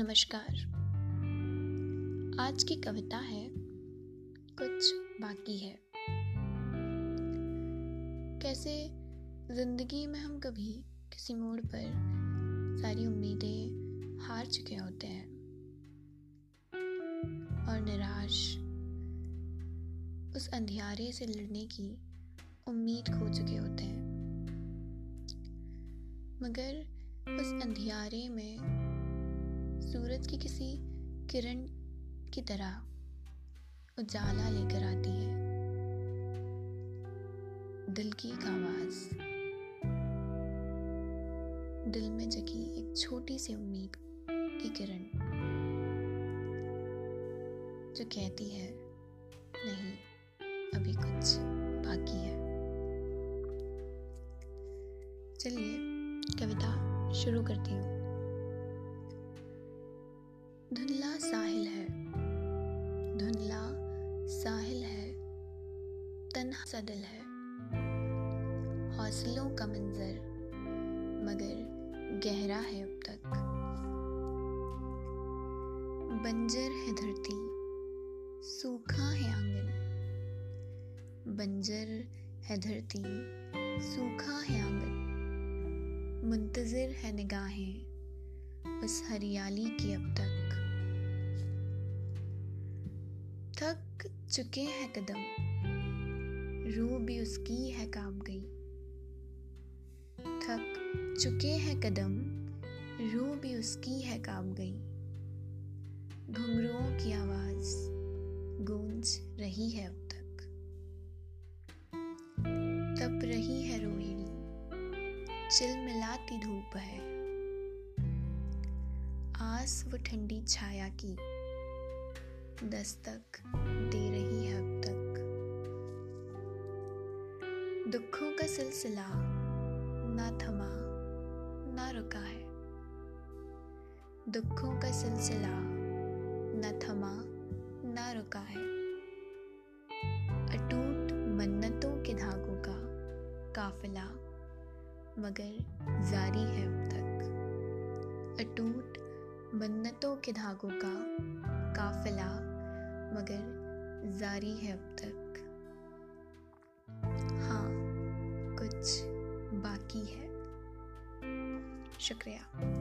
नमस्कार। आज की कविता है, कुछ बाकी है। कैसे ज़िंदगी में हम कभी किसी मोड़ पर सारी उम्मीदें हार चुके होते हैं और निराश उस अंधियारे से लड़ने की उम्मीद खो चुके होते हैं। मगर उस अंधियारे में सूरज की किसी किरण की तरह उजाला लेकर आती है। दिल की एक आवाज़। दिल में जगी एक छोटी सी उम्मीद की किरण, जो कहती है, नहीं, अभी कुछ बाकी है। चलिए, कविता शुरू करती हूँ। धुंधला साहिल है। धुंधला साहिल है। तन्हा सा दिल है। हौसलों का मंजर, मगर गहरा है अब तक। बंजर है धरती, सूखा है आँगन। बंजर है धरती, सूखा है आँगन। मुंतजर है निगाहें उस हरियाली की अब तक। थक चुके हैं कदम। रूह भी उसकी है काँप गई। थक चुके हैं कदम, रूह भी उसकी है काँप गई। घुंघरुओं की आवाज़ गूंज रही है अब तक। तप रही है रोहिणी, चिल मिलाती धूप है। आस वो ठंडी छाया की। दस्तक दे रही है अब तक। दुखों का सिलसिला ना थमा, ना रुका है। दुखों का सिलसिला न थमा, ना रुका है। अटूट मन्नतों के धागों का काफिला मगर जारी है अब तक। अटूट मन्नतों के धागों का काफिला मगर जारी है अब तक। हाँ कुछ बाकी है। शुक्रिया।